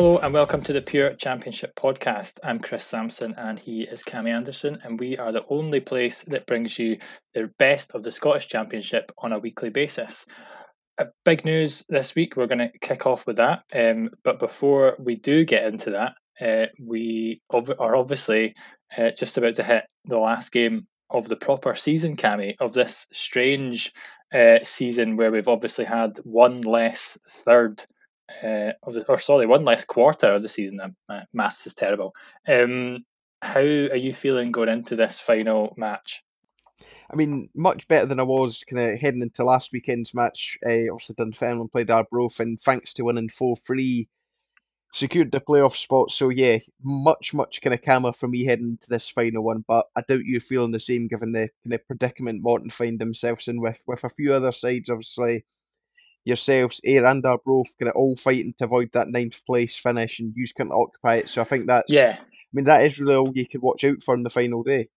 Hello and welcome to the Pure Championship podcast. I'm Chris Sampson and he is Cammy Anderson, and we are the only place that brings you the best of the Scottish Championship on a weekly basis. Big news this week, we're going to kick off with that. Um, but before we do get into that, uh, we ov- are obviously uh, just about to hit the last game of the proper season, Cammy, of this strange uh, season where we've obviously had one less third uh, of the, or sorry, one less quarter of the season. Uh, maths is terrible. Um, how are you feeling going into this final match? I mean, much better than I was kind of heading into last weekend's match. Uh, obviously, Dunfermline played Arbroath, and thanks to winning 4 3, secured the playoff spot. So, yeah, much, much kind of calmer for me heading into this final one. But I doubt you're feeling the same given the kind of predicament Morton find themselves in with, with a few other sides, obviously yourselves, Ayr and Arbroath, kind of all fighting to avoid that ninth place finish, and you can occupy it. So I think that's yeah. I mean that is really all you could watch out for in the final day.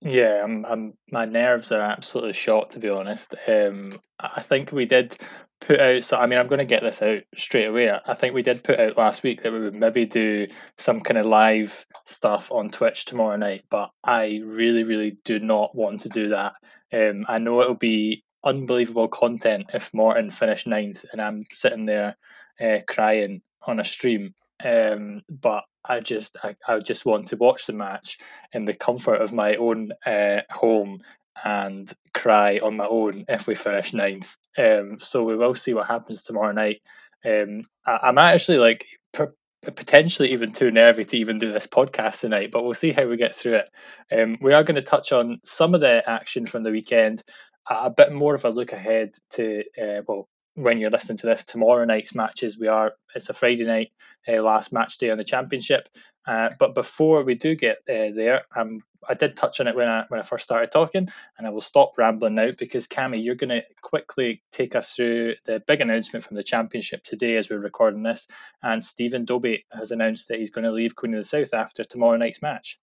Yeah, I'm, I'm, my nerves are absolutely shot to be honest. Um, I think we did put out. So I mean, I'm going to get this out straight away. I think we did put out last week that we would maybe do some kind of live stuff on Twitch tomorrow night, but I really, really do not want to do that. Um, I know it'll be unbelievable content if Morton finished ninth and I'm sitting there uh, crying on a stream. Um, but I just I, I just want to watch the match in the comfort of my own uh, home and cry on my own if we finish ninth. Um, so we will see what happens tomorrow night. Um, I, am actually like per, potentially even too nervy to even do this podcast tonight, but we'll see how we get through it. Um, we are going to touch on some of the action from the weekend a bit more of a look ahead to uh, well when you're listening to this tomorrow night's matches we are it's a friday night uh, last match day on the championship. Uh, but before we do get uh, there um, i did touch on it when I, when I first started talking and i will stop rambling now because cammy you're going to quickly take us through the big announcement from the championship today as we're recording this and stephen dobbie has announced that he's going to leave queen of the south after tomorrow night's match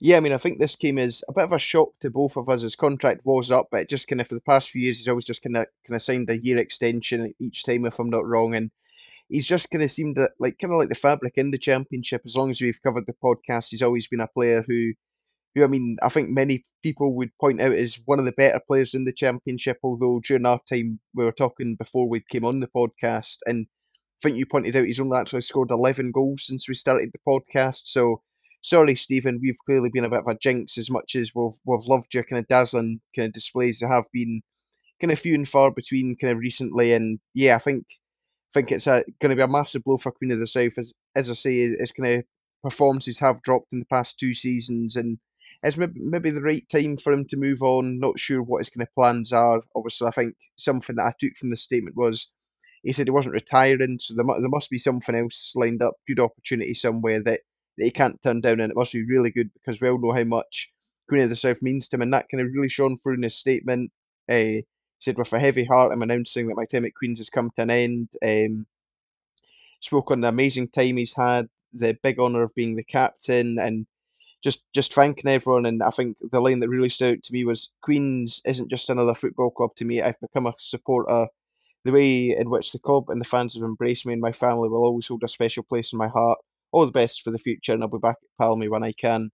yeah, I mean, I think this came as a bit of a shock to both of us. His contract was up, but just kind of for the past few years, he's always just kind of kind of signed a year extension each time, if I'm not wrong, and he's just kind of seemed like kind of like the fabric in the championship. As long as we've covered the podcast, he's always been a player who, who I mean, I think many people would point out as one of the better players in the championship. Although during our time we were talking before we came on the podcast, and I think you pointed out he's only actually scored eleven goals since we started the podcast, so sorry, Stephen, we've clearly been a bit of a jinx as much as we've, we've loved your kind of dazzling kind of displays that have been kind of few and far between kind of recently. And yeah, I think think it's going to be a massive blow for Queen of the South. As, as I say, it's kind of performances have dropped in the past two seasons and it's maybe, maybe the right time for him to move on. Not sure what his kind of plans are. Obviously, I think something that I took from the statement was he said he wasn't retiring, so there, there must be something else lined up, good opportunity somewhere that that he can't turn down, and it must be really good because we all know how much Queen of the South means to him, and that kind of really shone through in his statement. Uh, he said, "With a heavy heart, I'm announcing that my time at Queens has come to an end." Um, spoke on the amazing time he's had, the big honour of being the captain, and just just thanking everyone. And I think the line that really stood out to me was, "Queens isn't just another football club to me. I've become a supporter." The way in which the club and the fans have embraced me and my family will always hold a special place in my heart all the best for the future, and I'll be back at Palmy when I can.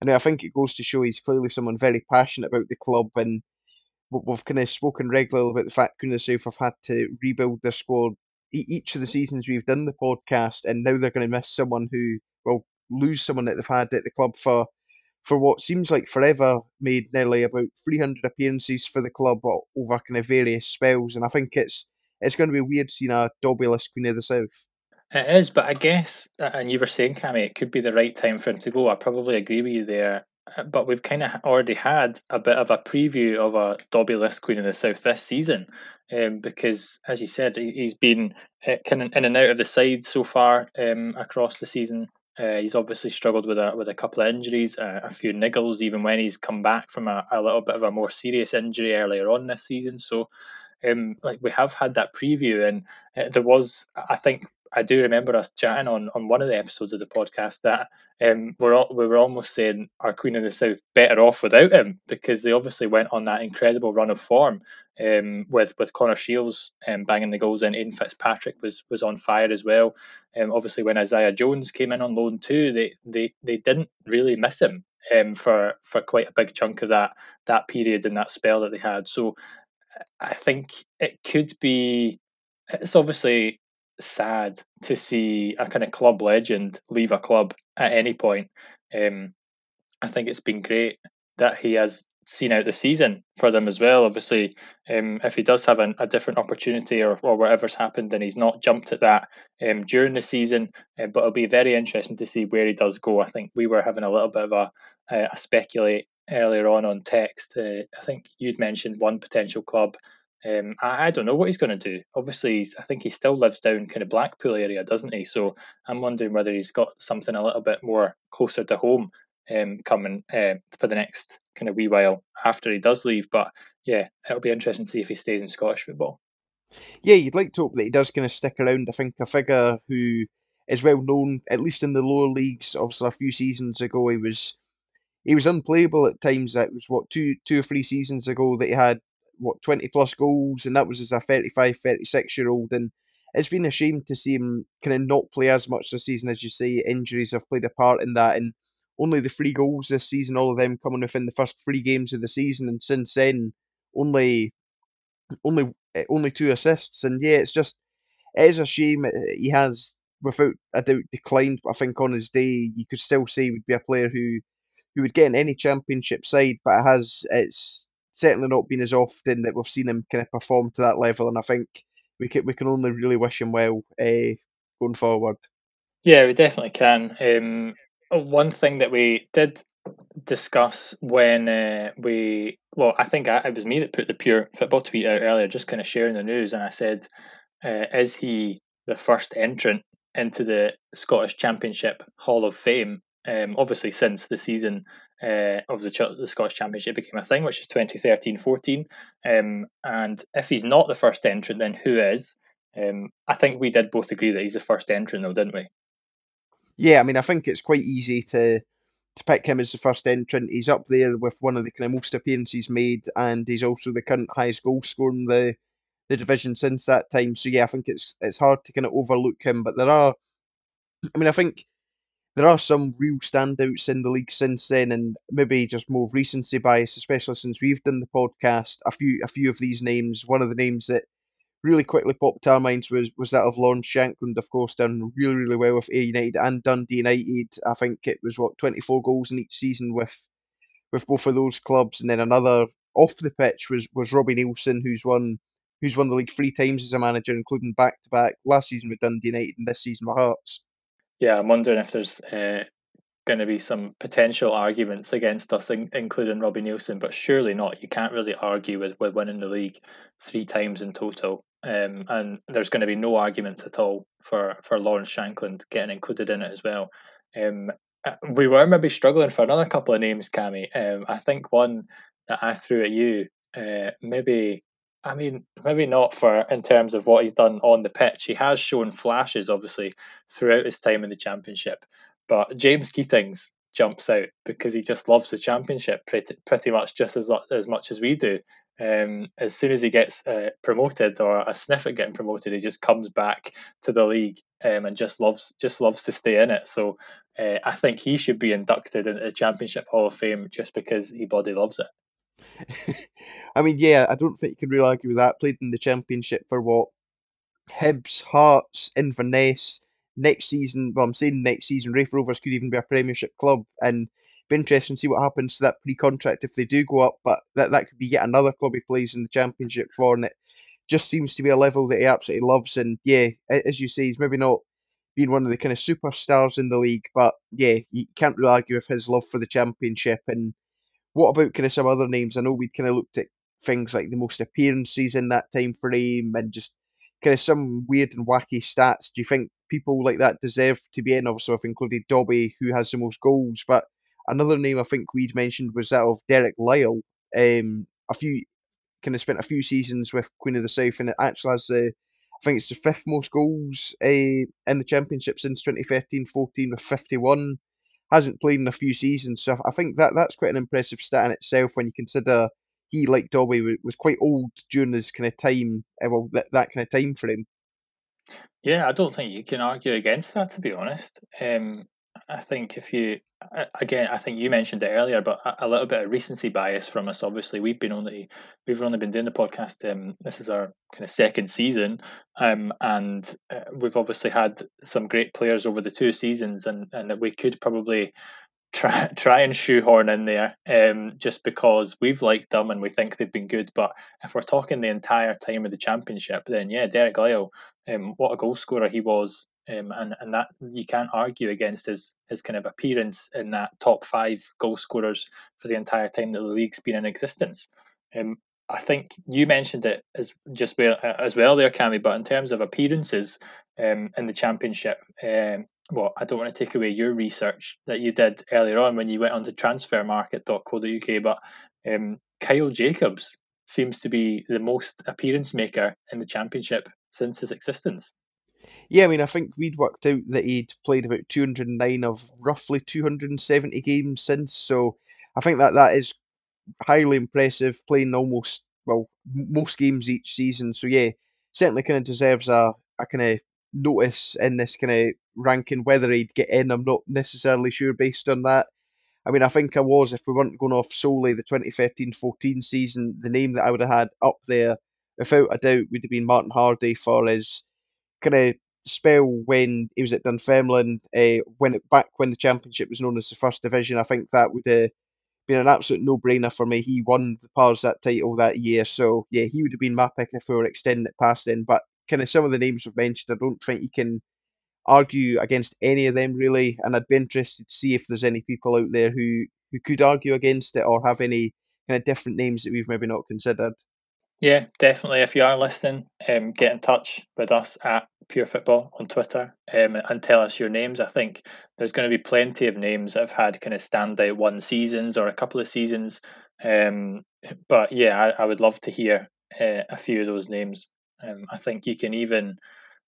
And I think it goes to show he's clearly someone very passionate about the club, and we've kind of spoken regularly about the fact the South have had to rebuild their squad each of the seasons we've done the podcast, and now they're going to miss someone who will lose someone that they've had at the club for for what seems like forever, made nearly about 300 appearances for the club over kind of various spells, and I think it's it's going to be weird seeing a Dobbie-less Queen of the South. It is, but I guess, and you were saying, Cammy, it could be the right time for him to go. I probably agree with you there. Uh, but we've kind of already had a bit of a preview of a Dobbie List Queen of the South this season, um, because as you said, he's been uh, kind of in and out of the side so far um, across the season. Uh, he's obviously struggled with a with a couple of injuries, uh, a few niggles, even when he's come back from a, a little bit of a more serious injury earlier on this season. So um, like we have had that preview, and uh, there was, I think, I do remember us chatting on, on one of the episodes of the podcast that um, we're all, we were almost saying our Queen of the South better off without him because they obviously went on that incredible run of form um, with with Connor Shields um, banging the goals in. Aidan Fitzpatrick was was on fire as well. Um, obviously, when Isaiah Jones came in on loan too, they they, they didn't really miss him um, for for quite a big chunk of that that period and that spell that they had. So I think it could be. It's obviously sad to see a kind of club legend leave a club at any point. Um, I think it's been great that he has seen out the season for them as well. Obviously, um, if he does have an, a different opportunity or, or whatever's happened, and he's not jumped at that um, during the season, uh, but it'll be very interesting to see where he does go. I think we were having a little bit of a, a speculate earlier on on text. Uh, I think you'd mentioned one potential club um, I, I, don't know what he's going to do. Obviously, I think he still lives down kind of Blackpool area, doesn't he? So I'm wondering whether he's got something a little bit more closer to home um, coming uh, for the next kind of wee while after he does leave. But yeah, it'll be interesting to see if he stays in Scottish football. Yeah, you'd like to hope that he does kind of stick around. I think a figure who is well known, at least in the lower leagues. Obviously, a few seasons ago, he was he was unplayable at times. That was what two two or three seasons ago that he had what 20 plus goals, and that was as a 35, 36 year old. And it's been a shame to see him kind of not play as much this season, as you say. Injuries have played a part in that, and only the three goals this season, all of them coming within the first three games of the season, and since then, only only eh, only two assists. And yeah, it's just it is a shame. He has, without a doubt, declined. But I think on his day, you could still say he would be a player who who would get in any championship side, but it has it's certainly not been as often that we've seen him kind of perform to that level, and I think we can we can only really wish him well uh, going forward. Yeah, we definitely can. Um, one thing that we did discuss when uh, we well, I think I, it was me that put the pure football tweet out earlier, just kind of sharing the news, and I said, uh, "Is he the first entrant into the Scottish Championship Hall of Fame?" Um, obviously, since the season uh, of the, the Scottish Championship became a thing, which is 2013-14. Um, and if he's not the first entrant, then who is? Um, I think we did both agree that he's the first entrant, though, didn't we? Yeah, I mean, I think it's quite easy to to pick him as the first entrant. He's up there with one of the kind of most appearances made, and he's also the current highest goal scorer in the the division since that time. So yeah, I think it's it's hard to kind of overlook him. But there are, I mean, I think there are some real standouts in the league since then, and maybe just more recency bias, especially since we've done the podcast. A few, a few of these names. One of the names that really quickly popped our minds was was that of Lawrence Shankland, of course, done really, really well with Ayr United and Dundee United. I think it was what twenty four goals in each season with with both of those clubs, and then another off the pitch was was Robbie Neilson, who's won who's won the league three times as a manager, including back to back last season with Dundee United and this season with Hearts. Yeah, I'm wondering if there's uh, going to be some potential arguments against us, in, including Robbie Neilson, but surely not. You can't really argue with, with winning the league three times in total. Um, and there's going to be no arguments at all for, for Lawrence Shankland getting included in it as well. Um, uh, we were maybe struggling for another couple of names, Cammy. Um, I think one that I threw at you, uh, maybe I mean, maybe not for in terms of what he's done on the pitch. He has shown flashes, obviously, throughout his time in the championship. But James Keatings jumps out because he just loves the championship pretty, pretty much just as as much as we do. Um, as soon as he gets uh, promoted or a sniff at getting promoted, he just comes back to the league um, and just loves just loves to stay in it. So uh, I think he should be inducted into the Championship Hall of Fame just because he bloody loves it. I mean, yeah, I don't think you can really argue with that. Played in the championship for what? Hibs, Hearts, Inverness. Next season, well, I'm saying next season, Raith Rovers could even be a Premiership club, and be interesting to see what happens to that pre-contract if they do go up. But that that could be yet another club he plays in the Championship for, and it just seems to be a level that he absolutely loves. And yeah, as you say, he's maybe not being one of the kind of superstars in the league, but yeah, you can't really argue with his love for the Championship and what about kind of some other names? I know we'd kind of looked at things like the most appearances in that time frame and just kind of some weird and wacky stats. Do you think people like that deserve to be in? Obviously, I've included Dobbie, who has the most goals, but another name I think we'd mentioned was that of Derek Lyle. Um, a few kind of spent a few seasons with Queen of the South, and it actually has the I think it's the fifth most goals uh, in the championship since 2013-14 with 51. Hasn't played in a few seasons, so I think that that's quite an impressive stat in itself when you consider he, like Dobbie, was quite old during his kind of time. Uh, well, that that kind of time frame. Yeah, I don't think you can argue against that. To be honest, um, I think if you again, I think you mentioned it earlier, but a, little bit of recency bias from us. Obviously, we've been only we've only been doing the podcast. Um, this is our kind of second season, um, and uh, we've obviously had some great players over the two seasons, and and we could probably try try and shoehorn in there um, just because we've liked them and we think they've been good. But if we're talking the entire time of the championship, then yeah, Derek Lyle, um, what a goal scorer he was. Um, and and that you can't argue against his his kind of appearance in that top five goal scorers for the entire time that the league's been in existence. Um, I think you mentioned it as just well as well there, Cammy. But in terms of appearances um, in the championship, um, well, I don't want to take away your research that you did earlier on when you went onto transfermarkt.co.uk, but um, Kyle Jacobs seems to be the most appearance maker in the championship since his existence. Yeah, I mean, I think we'd worked out that he'd played about 209 of roughly 270 games since, so I think that that is highly impressive, playing almost, well, most games each season. So, yeah, certainly kind of deserves a, a kind of notice in this kind of ranking. Whether he'd get in, I'm not necessarily sure based on that. I mean, I think I was, if we weren't going off solely the 2013 14 season, the name that I would have had up there, without a doubt, would have been Martin Hardie for his kind of spell when he was at Dunfermline, uh, when it, back when the championship was known as the first division. I think that would have been an absolute no brainer for me. He won the Pars that title that year, so yeah, he would have been my pick if we were extending it past then. But kind of some of the names we've mentioned, I don't think you can argue against any of them really. And I'd be interested to see if there's any people out there who who could argue against it or have any kind of different names that we've maybe not considered. Yeah, definitely. If you are listening, um, get in touch with us at Pure Football on Twitter um, and tell us your names. I think there's going to be plenty of names that have had kind of standout one seasons or a couple of seasons. Um, but yeah, I, I would love to hear uh, a few of those names. Um, I think you can even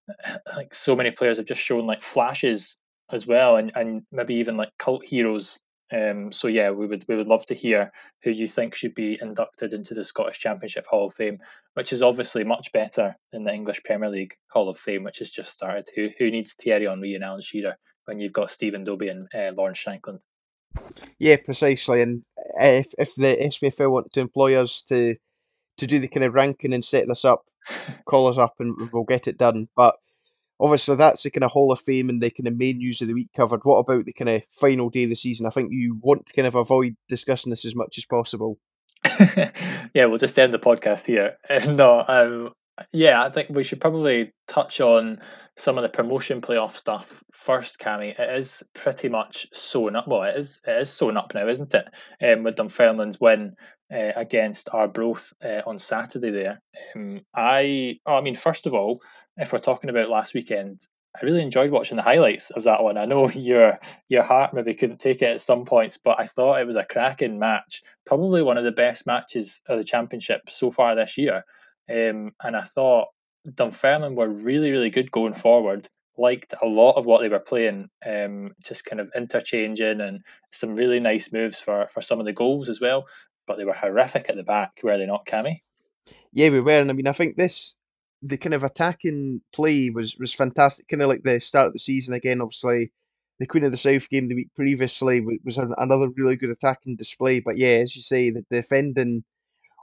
like so many players have just shown like flashes as well, and, and maybe even like cult heroes. Um, so yeah, we would we would love to hear who you think should be inducted into the Scottish Championship Hall of Fame, which is obviously much better than the English Premier League Hall of Fame, which has just started. Who who needs Thierry Henry and Alan Shearer when you've got Stephen Dobbie and uh, Lawrence Shankland? Yeah, precisely. And if if the SPFL want to employ us to to do the kind of ranking and set this up, call us up and we'll get it done. But obviously, that's the kind of Hall of Fame and the kind of main news of the week covered. What about the kind of final day of the season? I think you want to kind of avoid discussing this as much as possible. yeah, we'll just end the podcast here. no, um, yeah, I think we should probably touch on some of the promotion playoff stuff first, Cammy. It is pretty much sewn up. Well, it is it is sewn up now, isn't it? Um, with Dunfermline's win uh, against Arbroath uh, on Saturday. There, um, I. I mean, first of all, if we're talking about last weekend, I really enjoyed watching the highlights of that one. I know your your heart maybe couldn't take it at some points, but I thought it was a cracking match. Probably one of the best matches of the championship so far this year. Um, and I thought Dunfermline were really, really good going forward. Liked a lot of what they were playing, um, just kind of interchanging and some really nice moves for, for some of the goals as well. But they were horrific at the back, were they not, Cammy? Yeah, we were. And I mean, I think this the kind of attacking play was was fantastic. Kind of like the start of the season again. Obviously, the Queen of the South game the week previously was another really good attacking display. But yeah, as you say, the defending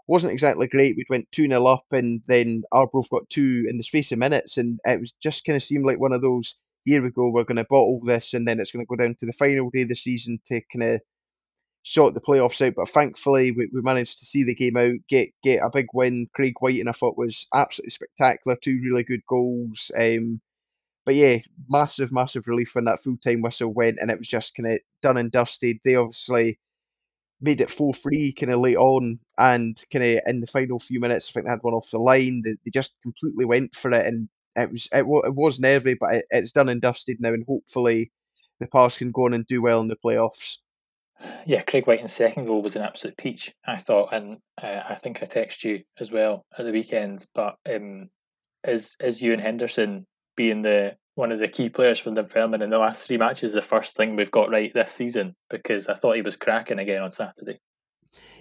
wasn't exactly great. We went 2 0 up, and then Arbroath got two in the space of minutes, and it was just kind of seemed like one of those. Here we go, we're going to bottle this, and then it's going to go down to the final day of the season to kind of sort the playoffs out. But thankfully, we, we managed to see the game out, get get a big win. Craig Wighton, I thought, was absolutely spectacular. Two really good goals. Um, but yeah, massive, massive relief when that full time whistle went, and it was just kind of done and dusted. They obviously made it 4 3 kind of late on and kind of in the final few minutes, I think they had one off the line. They, they just completely went for it and it was it, was, it was nervy, but it, it's done and dusted now, and hopefully the Pars can go on and do well in the playoffs. Yeah, Craig Wighton's second goal was an absolute peach, I thought, and uh, I think I texted you as well at the weekend. But um, is is Ewan Henderson being the one of the key players from Dunfermline in the last three matches the first thing we've got right this season because I thought he was cracking again on Saturday.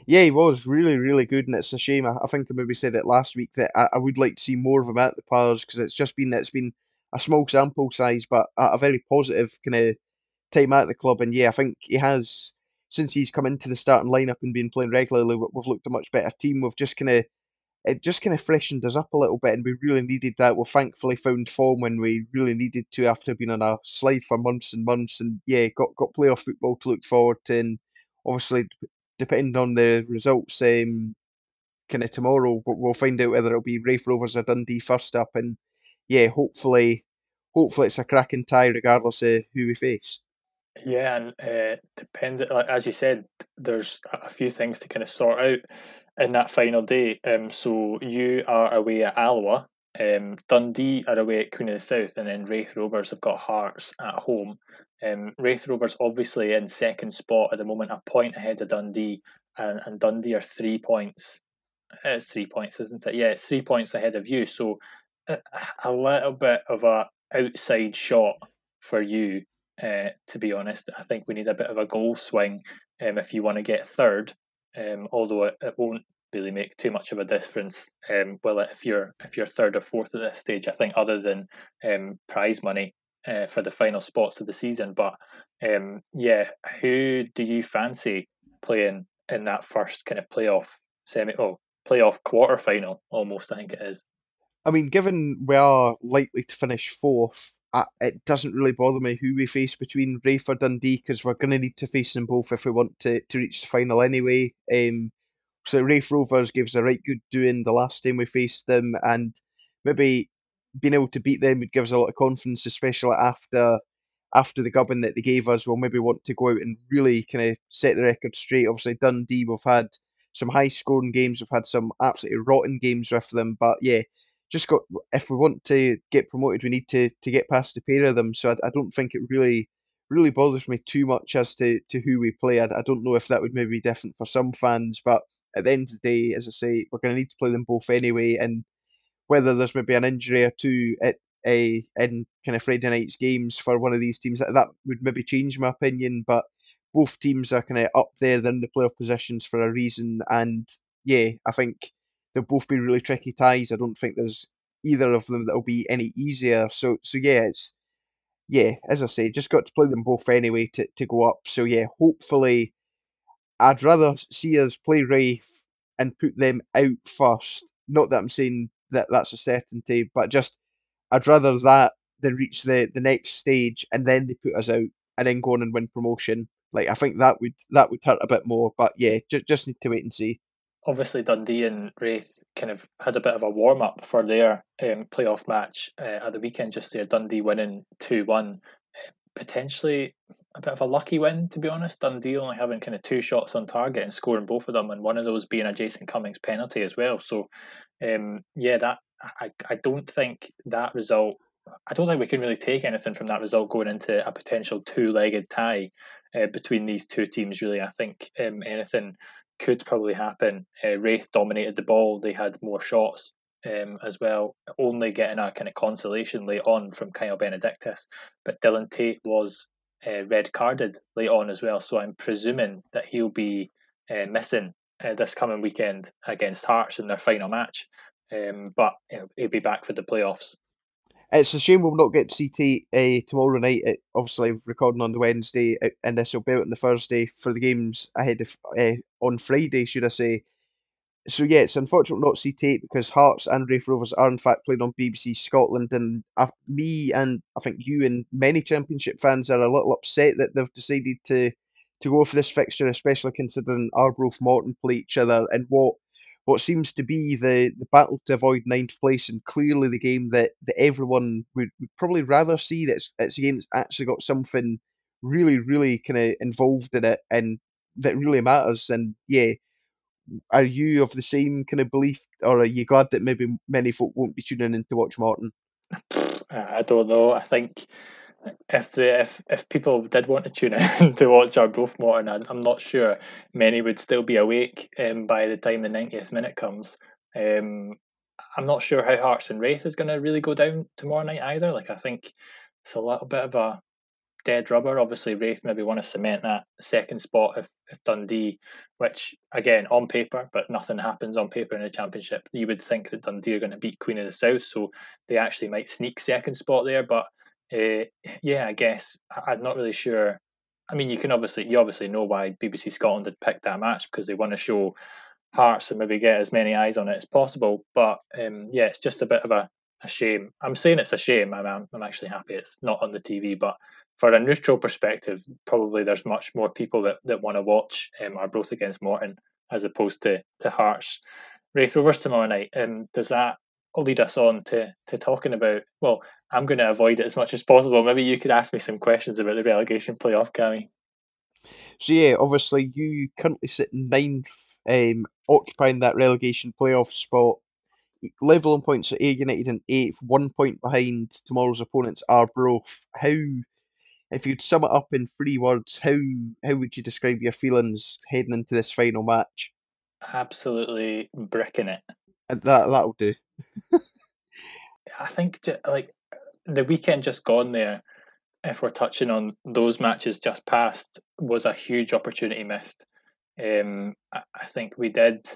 Yeah, he was really, really good, and it's a shame. I, I think I maybe said it last week that I, I would like to see more of him at the Pars because it's just been it's been a small sample size, but a, a very positive kind of time at the club. And yeah, I think he has since he's come into the starting lineup and been playing regularly. We've looked a much better team. We've just kind of it just kind of freshened us up a little bit, and we really needed that. We've thankfully found form when we really needed to after being on a slide for months and months, and yeah, got got playoff football to look forward to, and obviously depending on the results, um, kind of tomorrow, but we'll find out whether it'll be Raith Rovers or Dundee first up, and yeah, hopefully, hopefully it's a cracking tie regardless of who we face. Yeah, and uh, depend as you said, there's a few things to kind of sort out in that final day. Um, so you are away at Alloa, um, Dundee are away at Queen of the South, and then Raith Rovers have got Hearts at home. Um, Raith Rovers obviously in second spot at the moment, a point ahead of Dundee, and, and Dundee are three points. It's three points, isn't it? Yeah, it's three points ahead of you. So a, a little bit of a outside shot for you, uh, to be honest. I think we need a bit of a goal swing um, if you want to get third. Um, although it, it won't really make too much of a difference. Um, well, if you're if you're third or fourth at this stage, I think other than um, prize money uh, for the final spots of the season. But um, yeah, who do you fancy playing in that first kind of playoff semi? Oh, playoff quarter final almost. I think it is. I mean, given we are likely to finish fourth, it doesn't really bother me who we face between Raith or Dundee because we're going to need to face them both if we want to, to reach the final anyway. Um, so Raith Rovers gives a right good doing the last time we faced them, and maybe being able to beat them would give us a lot of confidence, especially after after the gubbing that they gave us. We'll maybe want to go out and really kind of set the record straight. Obviously, Dundee, we've had some high scoring games, we've had some absolutely rotten games with them, but yeah, just got if we want to get promoted, we need to to get past the pair of them. So I, I don't think it really really bothers me too much as to, to who we play. I, I don't know if that would maybe be different for some fans, but at the end of the day, as I say, we're going to need to play them both anyway. And whether there's maybe an injury or two at a in kind of Friday night's games for one of these teams, that, that would maybe change my opinion. But both teams are kind of up there, they're in the playoff positions for a reason. And yeah, I think they'll both be really tricky ties. I don't think there's either of them that'll be any easier. So so yeah, it's yeah, as I say, just got to play them both anyway to, to go up. So yeah, hopefully I'd rather see us play Raith and put them out first. Not that I'm saying that that's a certainty, but just I'd rather that than reach the, the next stage and then they put us out and then go on and win promotion. Like I think that would that would hurt a bit more. But yeah, just just need to wait and see. Obviously, Dundee and Raith kind of had a bit of a warm up for their um, playoff match uh, at the weekend. Just there, Dundee winning two one, potentially a bit of a lucky win, to be honest. Dundee only having kind of two shots on target and scoring both of them, and one of those being a Jason Cummings penalty as well. So, um, yeah, that I, I don't think that result. I don't think we can really take anything from that result going into a potential two-legged tie uh, between these two teams. Really, I think um, anything could probably happen. Uh, Raith dominated the ball; they had more shots um, as well, only getting a kind of consolation late on from Kyle Benedictus. But Dylan Tait was uh, red carded late on as well. So I'm presuming that he'll be uh, missing uh, this coming weekend against Hearts in their final match. Um, but you know, he'll be back for the playoffs. It's a shame we'll not get to see Tait uh, tomorrow night. It, obviously, recording on the Wednesday, uh, and this will be out on the Thursday for the games ahead of uh, on Friday, should I say? so yeah, it's unfortunate not see Tait because Hearts and Raith Rovers are in fact played on BBC Scotland, and uh, me and I think you and many Championship fans are a little upset that they've decided to to go for this fixture, especially considering Arbroath Morton play each other and what what seems to be the, the battle to avoid ninth place, and clearly the game that, that everyone would, would probably rather see that's it's again it's actually got something really really kind of involved in it. And that really matters. And yeah, are you of the same kind of belief, or are you glad that maybe many folk won't be tuning in to watch Morton? I don't know. I think if the if if people did want to tune in to watch Arbroath Morton, I'm not sure many would still be awake um, by the time the 90th minute comes. Um, I'm not sure how Hearts and Raith is going to really go down tomorrow night either. Like I think it's a little bit of a dead rubber. Obviously, Raith maybe want to cement that second spot if, if Dundee, which again on paper, but nothing happens on paper in a championship. You would think that Dundee are going to beat Queen of the South, so they actually might sneak second spot there. But uh, yeah, I guess I'm not really sure. I mean, you can obviously you obviously know why BBC Scotland had picked that match because they want to show Hearts and maybe get as many eyes on it as possible. But um, yeah, it's just a bit of a, a shame. I'm saying it's a shame. I'm, I'm actually happy it's not on the TV, but for a neutral perspective, probably there's much more people that, that want to watch um, Arbroath against Morton as opposed to, to Hearts. Raith Rovers tomorrow night. Um, does that lead us on to, to talking about? Well, I'm going to avoid it as much as possible. Maybe you could ask me some questions about the relegation playoff, Cammy. So yeah, obviously you currently sit ninth, um, occupying that relegation playoff spot. Level on points at Ayr United in eighth, one point behind tomorrow's opponents Arbroath. How if you'd sum it up in three words, how how would you describe your feelings heading into this final match? Absolutely bricking it. Uh, that that'll do. I think like the weekend just gone there. If we're touching on those matches just past, was a huge opportunity missed. Um, I think we did.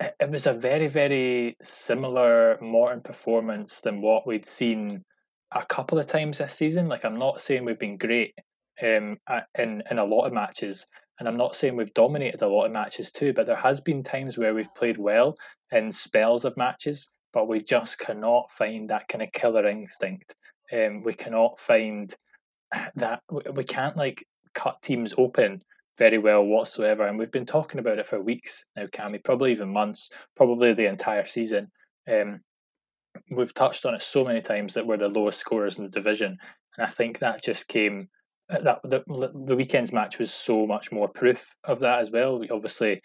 It was a very, very similar Morton performance than what we'd seen a couple of times this season. Like I'm not saying we've been great um, in in a lot of matches, and I'm not saying we've dominated a lot of matches too. But there has been times where we've played well in spells of matches, but we just cannot find that kind of killer instinct. Um, we cannot find that we can't like cut teams open very well whatsoever. And we've been talking about it for weeks now, Cammy, probably even months, probably the entire season. Um, we've touched on it so many times that we're the lowest scorers in the division, and I think that just came uh, that the, the weekend's match was so much more proof of that as well. Obviously,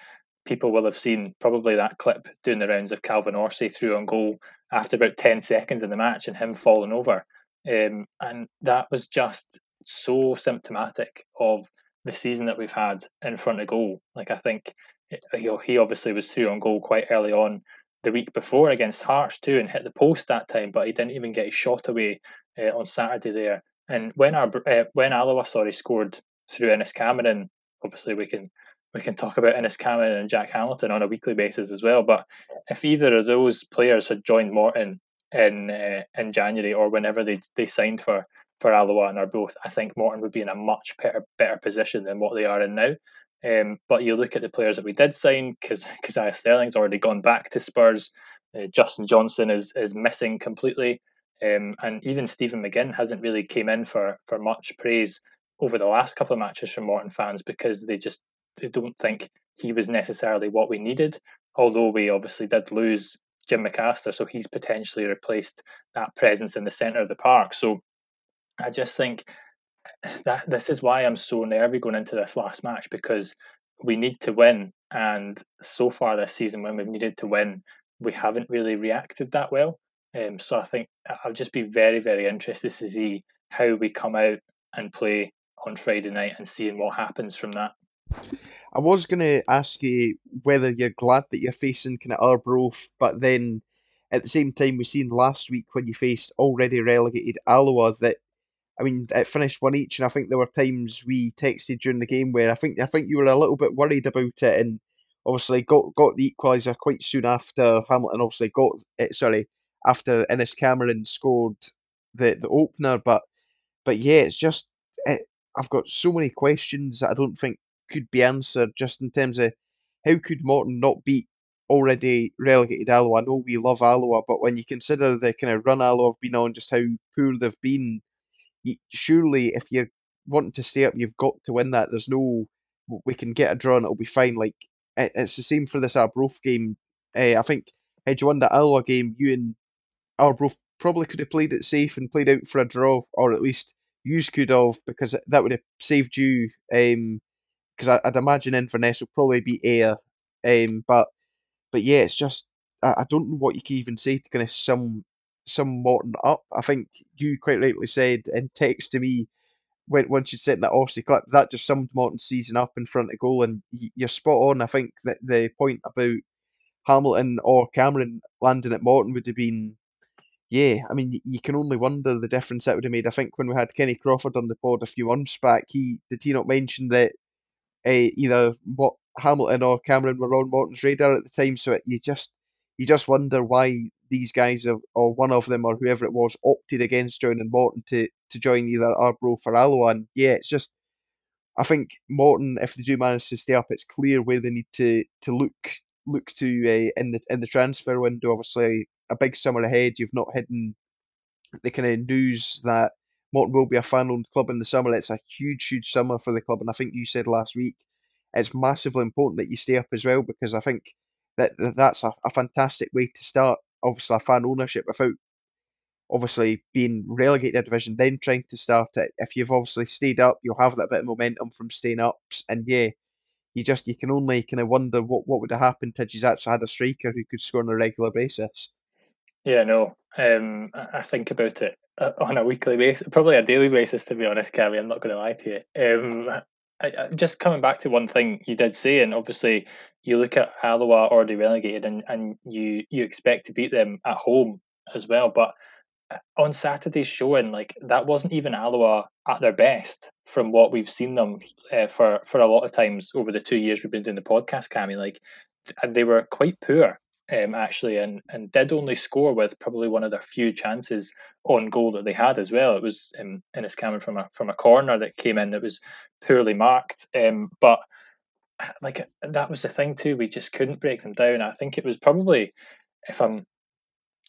people will have seen probably that clip doing the rounds of Calvin Orsi through on goal after about ten seconds in the match and him falling over, um, and that was just so symptomatic of the season that we've had in front of goal. Like I think you know, he obviously was through on goal quite early on the week before against Hearts too and hit the post that time, but he didn't even get his shot away uh, on Saturday there. And when our uh, when Alloa sorry scored through Innes Cameron, obviously we can we can talk about Innes Cameron and Jack Hamilton on a weekly basis as well. But if either of those players had joined Morton in uh, in January or whenever they they signed for for Alloa and are both, I think Morton would be in a much better better position than what they are in now. Um, but you look at the players that we did sign, because Kazaiah Sterling's already gone back to Spurs. Uh, Justin Johnson is is missing completely, um, and even Stephen McGinn hasn't really came in for for much praise over the last couple of matches from Morton fans because they just they don't think he was necessarily what we needed. Although we obviously did lose Jim McAllister, so he's potentially replaced that presence in the centre of the park. So I just think that this is why I'm so nervy going into this last match because we need to win. And so far this season, when we've needed to win, we haven't really reacted that well. Um, so I think I'll just be very, very interested to see how we come out and play on Friday night and seeing what happens from that. I was going to ask you whether you're glad that you're facing kind of Arbroath, but then at the same time, we've seen last week when you faced already relegated Alloa that I mean, it finished one each, and I think there were times we texted during the game where I think I think you were a little bit worried about it, and obviously got got the equaliser quite soon after Hamilton. Obviously got it. Sorry, after Innes Cameron scored the the opener, but but yeah, it's just it, I've got so many questions that I don't think could be answered. Just in terms of how could Morton not beat already relegated Alloa? I know we love Alloa, but when you consider the kind of run Alloa have been on, just how poor they've been surely if you're wanting to stay up, you've got to win that. There's no we can get a draw and it'll be fine. Like it's the same for this Arbroath game. Uh, I think had you won the Alloa game, you and Arbroath probably could have played it safe and played out for a draw, or at least you could have because that would have saved you. Um, because I'd imagine Inverness will probably be Ayr. Um, but but yeah, it's just I, I don't know what you can even say to kind of sum some Morton up. I think you quite rightly said in text to me when once you sent that Orsi clip, that just summed Morton's season up in front of goal, and you're spot on. I think that the point about Hamilton or Cameron landing at Morton would have been, yeah, I mean, you can only wonder the difference that would have made. I think when we had Kenny Crawford on the pod a few months back, he did he not mention that uh, either what Hamilton or Cameron were on Morton's radar at the time. So it, you just you just wonder why these guys have, or one of them or whoever it was opted against joining Morton to to join either Arbroath or Alloa. And yeah, it's just I think Morton, if they do manage to stay up, it's clear where they need to to look look to uh, in the in the transfer window. Obviously, a big summer ahead. You've not hidden the kind of news that Morton will be a fan-owned club in the summer. It's a huge, huge summer for the club, and I think you said last week it's massively important that you stay up as well because I think that that's a, a fantastic way to start. Obviously, a fan ownership without obviously being relegated a division, then trying to start it. If you've obviously stayed up, you'll have that bit of momentum from staying up, and yeah, you just you can only kind of wonder what what would have happened had you actually had a striker who could score on a regular basis. Yeah, no, um, I think about it uh, on a weekly basis, probably a daily basis, to be honest, Cammy. I'm not going to lie to you. Um, I, I, just coming back to one thing you did say, and obviously you look at Alloa already relegated, and, and you you expect to beat them at home as well. But uh, on Saturday's showing, like that wasn't even Alloa at their best from what we've seen them uh, for for a lot of times over the two years we've been doing the podcast. Cammy, like they were quite poor um, actually, and and did only score with probably one of their few chances on goal that they had as well. It was um, it's coming from a from a corner that came in that was poorly marked, um, but like that was the thing too. We just couldn't break them down. I think it was probably, if I'm,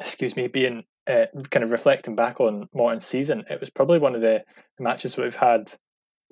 excuse me, being uh, kind of reflecting back on Morton's season, it was probably one of the matches that we've had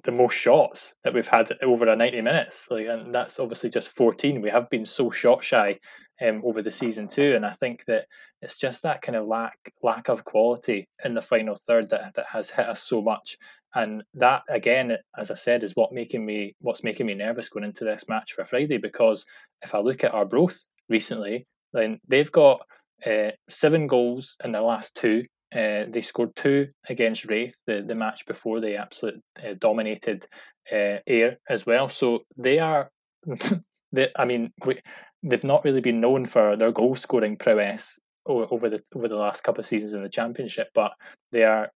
the most shots that we've had over a 90 minutes like and that's obviously just 14 we have been so shot shy um, over the season too and i think that it's just that kind of lack lack of quality in the final third that, that has hit us so much and that again as i said is what making me what's making me nervous going into this match for friday because if i look at Arbroath recently then they've got uh, seven goals in their last two uh, they scored two against Raith the, the match before they absolutely uh, dominated uh, Ayr as well. So they are, they, I mean, we, they've not really been known for their goal scoring prowess over the over the last couple of seasons in the championship, but they are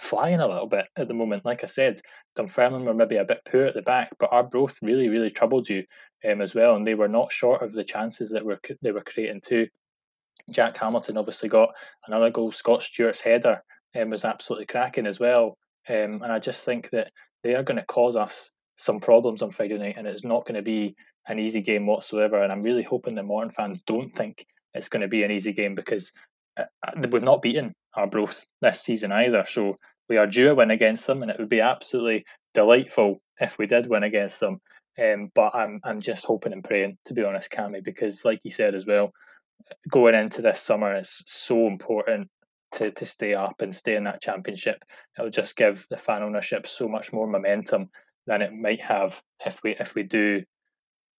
flying a little bit at the moment. Like I said, Dunfermline were maybe a bit poor at the back, but Arbroath really really troubled you um, as well, and they were not short of the chances that were they were creating too. Jack Hamilton obviously got another goal. Scott Stewart's header um, was absolutely cracking as well. Um, and I just think that they are going to cause us some problems on Friday night, and it's not going to be an easy game whatsoever. And I'm really hoping the Morton fans don't think it's going to be an easy game because uh, uh, we've not beaten Arbroath this season either. So we are due a win against them, and it would be absolutely delightful if we did win against them. Um, but I'm I'm just hoping and praying, to be honest, Cammy, because like you said as well, going into this summer is so important to, to stay up and stay in that championship. It'll just give the fan ownership so much more momentum than it might have if we if we do.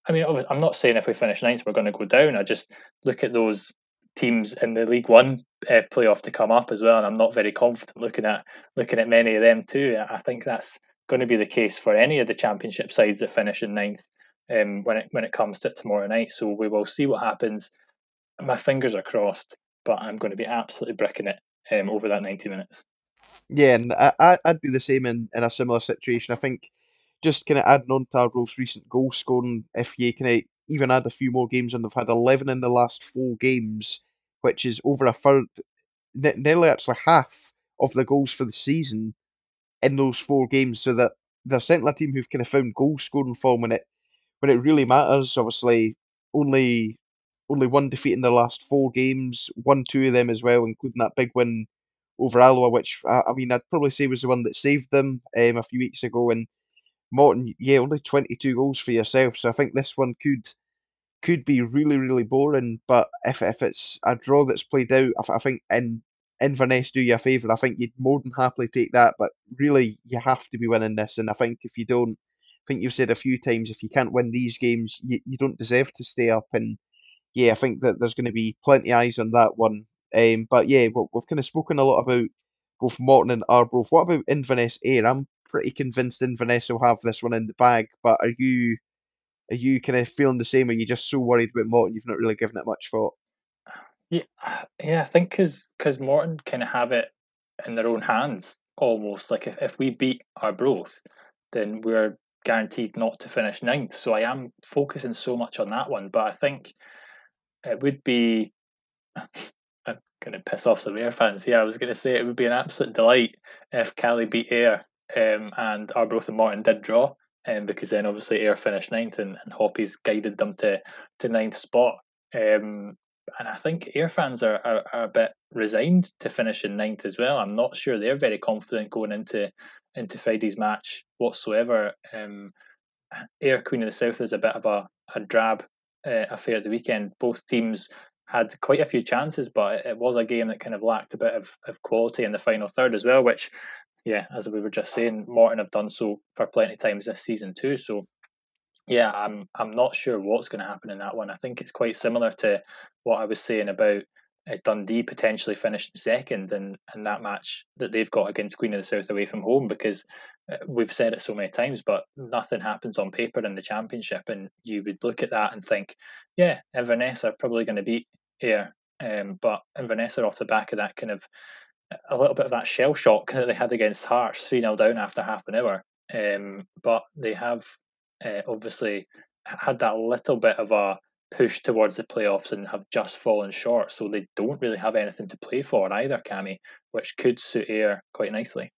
I mean, I'm not saying if we finish ninth we're going to go down. I just look at those teams in the League One uh, playoff to come up as well, and I'm not very confident looking at looking at many of them too. I think that's going to be the case for any of the Championship sides that finish in ninth um, when it when it comes to tomorrow night. So we will see what happens my fingers are crossed, but I'm going to be absolutely bricking it um, over that 90 minutes. Yeah, and I, I'd be the same in, in a similar situation. I think just kind of adding on to Arbroath's recent goal scoring, if you kind of even add a few more games, and they've had 11 in the last four games, which is over a third, nearly actually half of the goals for the season in those four games. So that they're certainly a team who've kind of found goal scoring form when it when it really matters. Obviously, only only one defeat in their last four games, one two of them as well, including that big win over Alloa, which I, I mean I'd probably say was the one that saved them um, a few weeks ago. And Morton, yeah, only twenty two goals for yourself, so I think this one could could be really really boring. But if if it's a draw that's played out, I, I think in Inverness do you a favour. I think you'd more than happily take that, but really you have to be winning this. And I think if you don't, I think you've said a few times, if you can't win these games, you, you don't deserve to stay up. And yeah, I think that there's going to be plenty of eyes on that one. Um, but yeah, we we've kind of spoken a lot about both Morton and Arbroath. What about Inverness Ayr? I'm pretty convinced Inverness will have this one in the bag, but are you Are you kind of feeling the same? Are you just so worried about Morton you've not really given it much thought? Yeah, yeah, I think because because Morton can have it in their own hands almost. Like if, if we beat our Arbroath, then we're guaranteed not to finish ninth. So I am focusing so much on that one. But I think it would be I'm going to piss off some Ayr fans here. I was going to say it would be an absolute delight if Caley beat Ayr um, and Arbroath and Morton did draw, um, because then obviously Ayr finished ninth and, and Hoppy's guided them to, to ninth spot. Um, and I think Ayr fans are, are, are, a bit resigned to finish in ninth as well. I'm not sure they're very confident going into into Friday's match whatsoever. Um, Ayr Queen of the South is a bit of a, a drab uh, affair at the weekend. Both teams had quite a few chances, but it was a game that kind of lacked a bit of, of quality in the final third as well, which, yeah, as we were just saying, Morton have done so for plenty of times this season too. So, yeah, I'm I'm not sure what's going to happen in that one. I think it's quite similar to what I was saying about uh, Dundee potentially finishing second in, in that match that they've got against Queen of the South away from home because uh, we've said it so many times, but nothing happens on paper in the championship, and you would look at that and think, yeah, Inverness are probably going to beat here, um, but Inverness are off the back of that kind of a little bit of that shell shock that they had against Hearts, three 0 down after half an hour, um, but they have uh, obviously had that little bit of a push towards the playoffs and have just fallen short, so they don't really have anything to play for either, Cammy, which could suit Ayr quite nicely.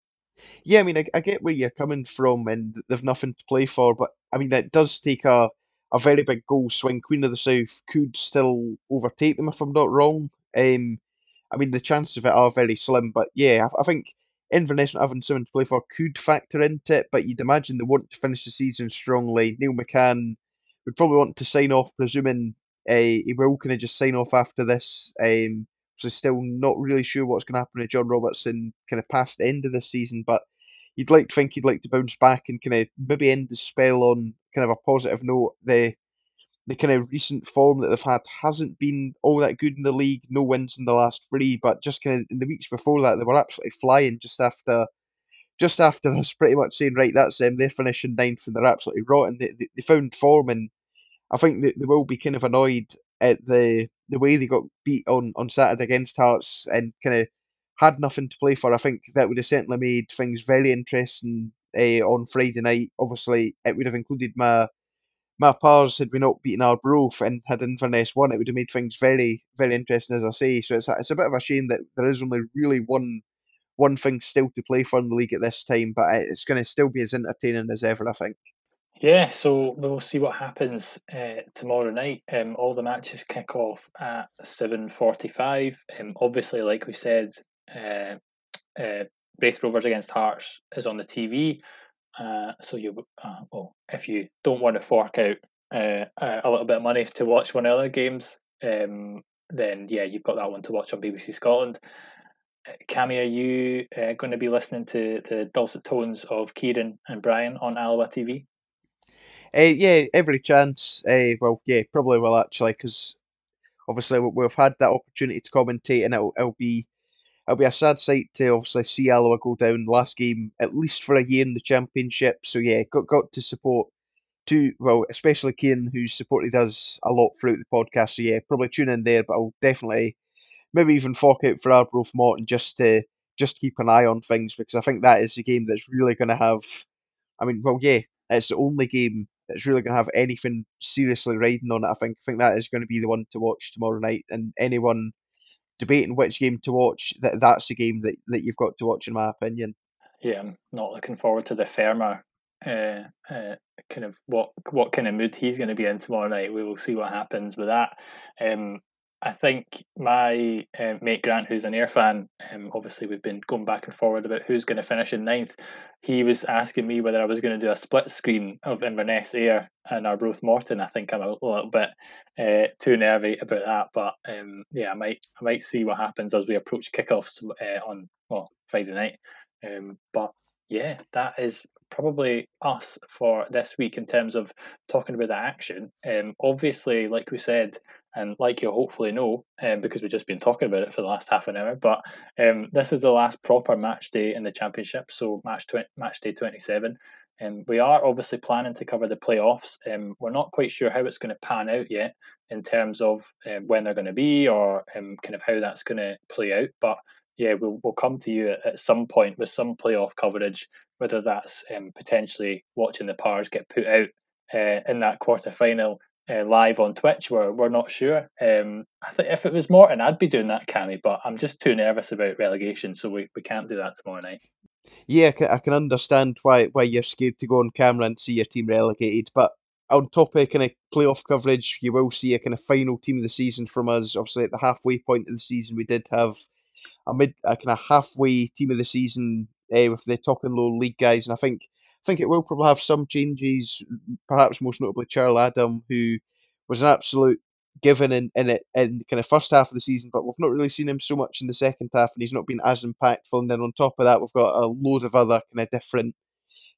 Yeah, I mean, I, I get where you're coming from, and they've nothing to play for, but I mean, it does take a, a very big goal swing. Queen of the South could still overtake them if I'm not wrong. Um, I mean, the chances of it are very slim, but yeah, I, I think Inverness not having something to play for could factor into it, but you'd imagine they want to finish the season strongly. Neil McCann would probably want to sign off, presuming uh, he will kind of just sign off after this. Um, so still not really sure what's going to happen to John Robertson kind of past the end of this season, but you'd like to think he'd like to bounce back and kind of maybe end the spell on kind of a positive note. The the kind of recent form that they've had hasn't been all that good in the league. No wins in the last three, but just kind of in the weeks before that, they were absolutely flying. Just after, just after us pretty much saying, right, that's them. They're finishing ninth and they're absolutely rotten. They, they, they found form and I think that they will be kind of annoyed at the the way they got beat on, on Saturday against Hearts and kind of had nothing to play for. I think that would have certainly made things very interesting uh, on Friday night. Obviously, it would have included my my pars had we not beaten Arbroath and had Inverness won, it would have made things very, very interesting, as I say. So it's a, it's a bit of a shame that there is only really one one thing still to play for in the league at this time, but it's going to still be as entertaining as ever, I think. Yeah, so we'll see what happens uh, tomorrow night. Um, all the matches kick off at seven forty-five. Um, obviously, like we said, uh, uh, Raith Rovers against Hearts is on the TV. Uh, so you, uh, well, if you don't want to fork out uh, a little bit of money to watch one of the games, um, then yeah, you've got that one to watch on BBC Scotland. Cammy, are you going to be listening to the dulcet tones of Kieran and Brian on Alloa TV? Uh, yeah, every chance. Uh, well, yeah, probably will actually, because obviously we've had that opportunity to commentate, and it'll, it'll be it'll be a sad sight to obviously see Alloa go down last game at least for a year in the championship. So yeah, got got to support to well, especially Kieran, who's supported us a lot throughout the podcast. So yeah, probably tune in there, but I'll definitely maybe even fork out for Arbroath Morton just to just keep an eye on things because I think that is the game that's really going to have. I mean, well, yeah, it's the only game that's really going to have anything seriously riding on it. I think I think that is going to be the one to watch tomorrow night. And anyone debating which game to watch, that that's the game that, that you've got to watch, in my opinion. Yeah, I'm not looking forward to the Fermor. Uh, uh, kind of what what kind of mood he's going to be in tomorrow night. We will see what happens with that. Um, I think my uh, mate Grant, who's an Ayr fan, um, obviously we've been going back and forward about who's going to finish in ninth. He was asking me whether I was going to do a split screen of Inverness Ayr and Arbroath Morton. I think I'm a little bit uh, too nervy about that, but um, yeah, I might I might see what happens as we approach kickoffs uh, on well Friday night. Um, but yeah, that is probably us for this week in terms of talking about the action. Um, obviously, like we said, and like you hopefully know, um, because we've just been talking about it for the last half an hour, but um, this is the last proper match day in the championship, so match tw- match day twenty seven. Um, we are obviously planning to cover the playoffs. Um, we're not quite sure how it's going to pan out yet in terms of um, when they're going to be or um, kind of how that's going to play out. But yeah, we'll, we'll come to you at, at some point with some playoff coverage, whether that's um, potentially watching the Pars get put out uh, in that quarter final uh, live on Twitch. We're, we're not sure. Um, I think if it was Morton, I'd be doing that, Cammy, but I'm just too nervous about relegation, so we, we can't do that tomorrow night. Yeah, I can understand why why you're scared to go on camera and see your team relegated, but on top of kind of playoff coverage, you will see a kind of final team of the season from us. Obviously, at the halfway point of the season, we did have a mid a kind of halfway team of the season uh, with the Talking Low League guys, and I think I think it will probably have some changes. Perhaps most notably, Charles Adam, who was an absolute given in in it in kind of first half of the season, but we've not really seen him so much in the second half, and he's not been as impactful. And then on top of that, we've got a load of other kind of different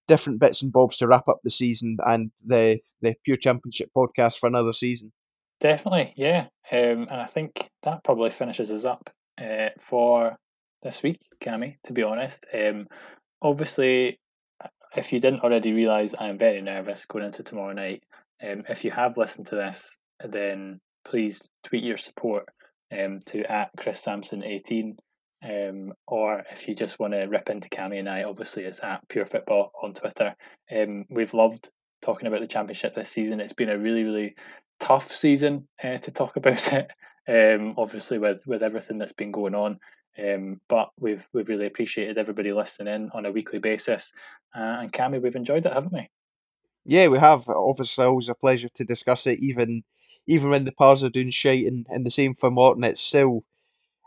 different bits and bobs to wrap up the season and the the pure championship podcast for another season. Definitely, yeah, um, and I think that probably finishes us up uh, for this week, Cammy. To be honest, um, obviously, if you didn't already realise, I am very nervous going into tomorrow night. Um, if you have listened to this, then please tweet your support um, to at Chris Sampson eighteen. Um, or if you just want to rip into Cammy and I, obviously it's at Pure Football on Twitter. Um, we've loved talking about the championship this season. It's been a really, really tough season uh, to talk about it. Um, obviously with with everything that's been going on. Um, but we've we've really appreciated everybody listening in on a weekly basis. Uh, and Cammy, we've enjoyed it, haven't we? Yeah, we have. Obviously, always a pleasure to discuss it. Even even when the Pars are doing shite and, and the same for Morton, it's still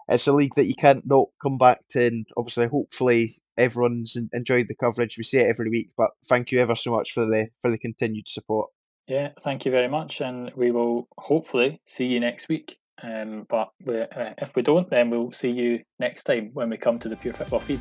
it's a league that you can't not come back to. And obviously, hopefully, everyone's enjoyed the coverage. We see it every week, but thank you ever so much for the for the continued support. Yeah, thank you very much, and we will hopefully see you next week. Um, but uh, if we don't, then we'll see you next time when we come to the Pure Football feed.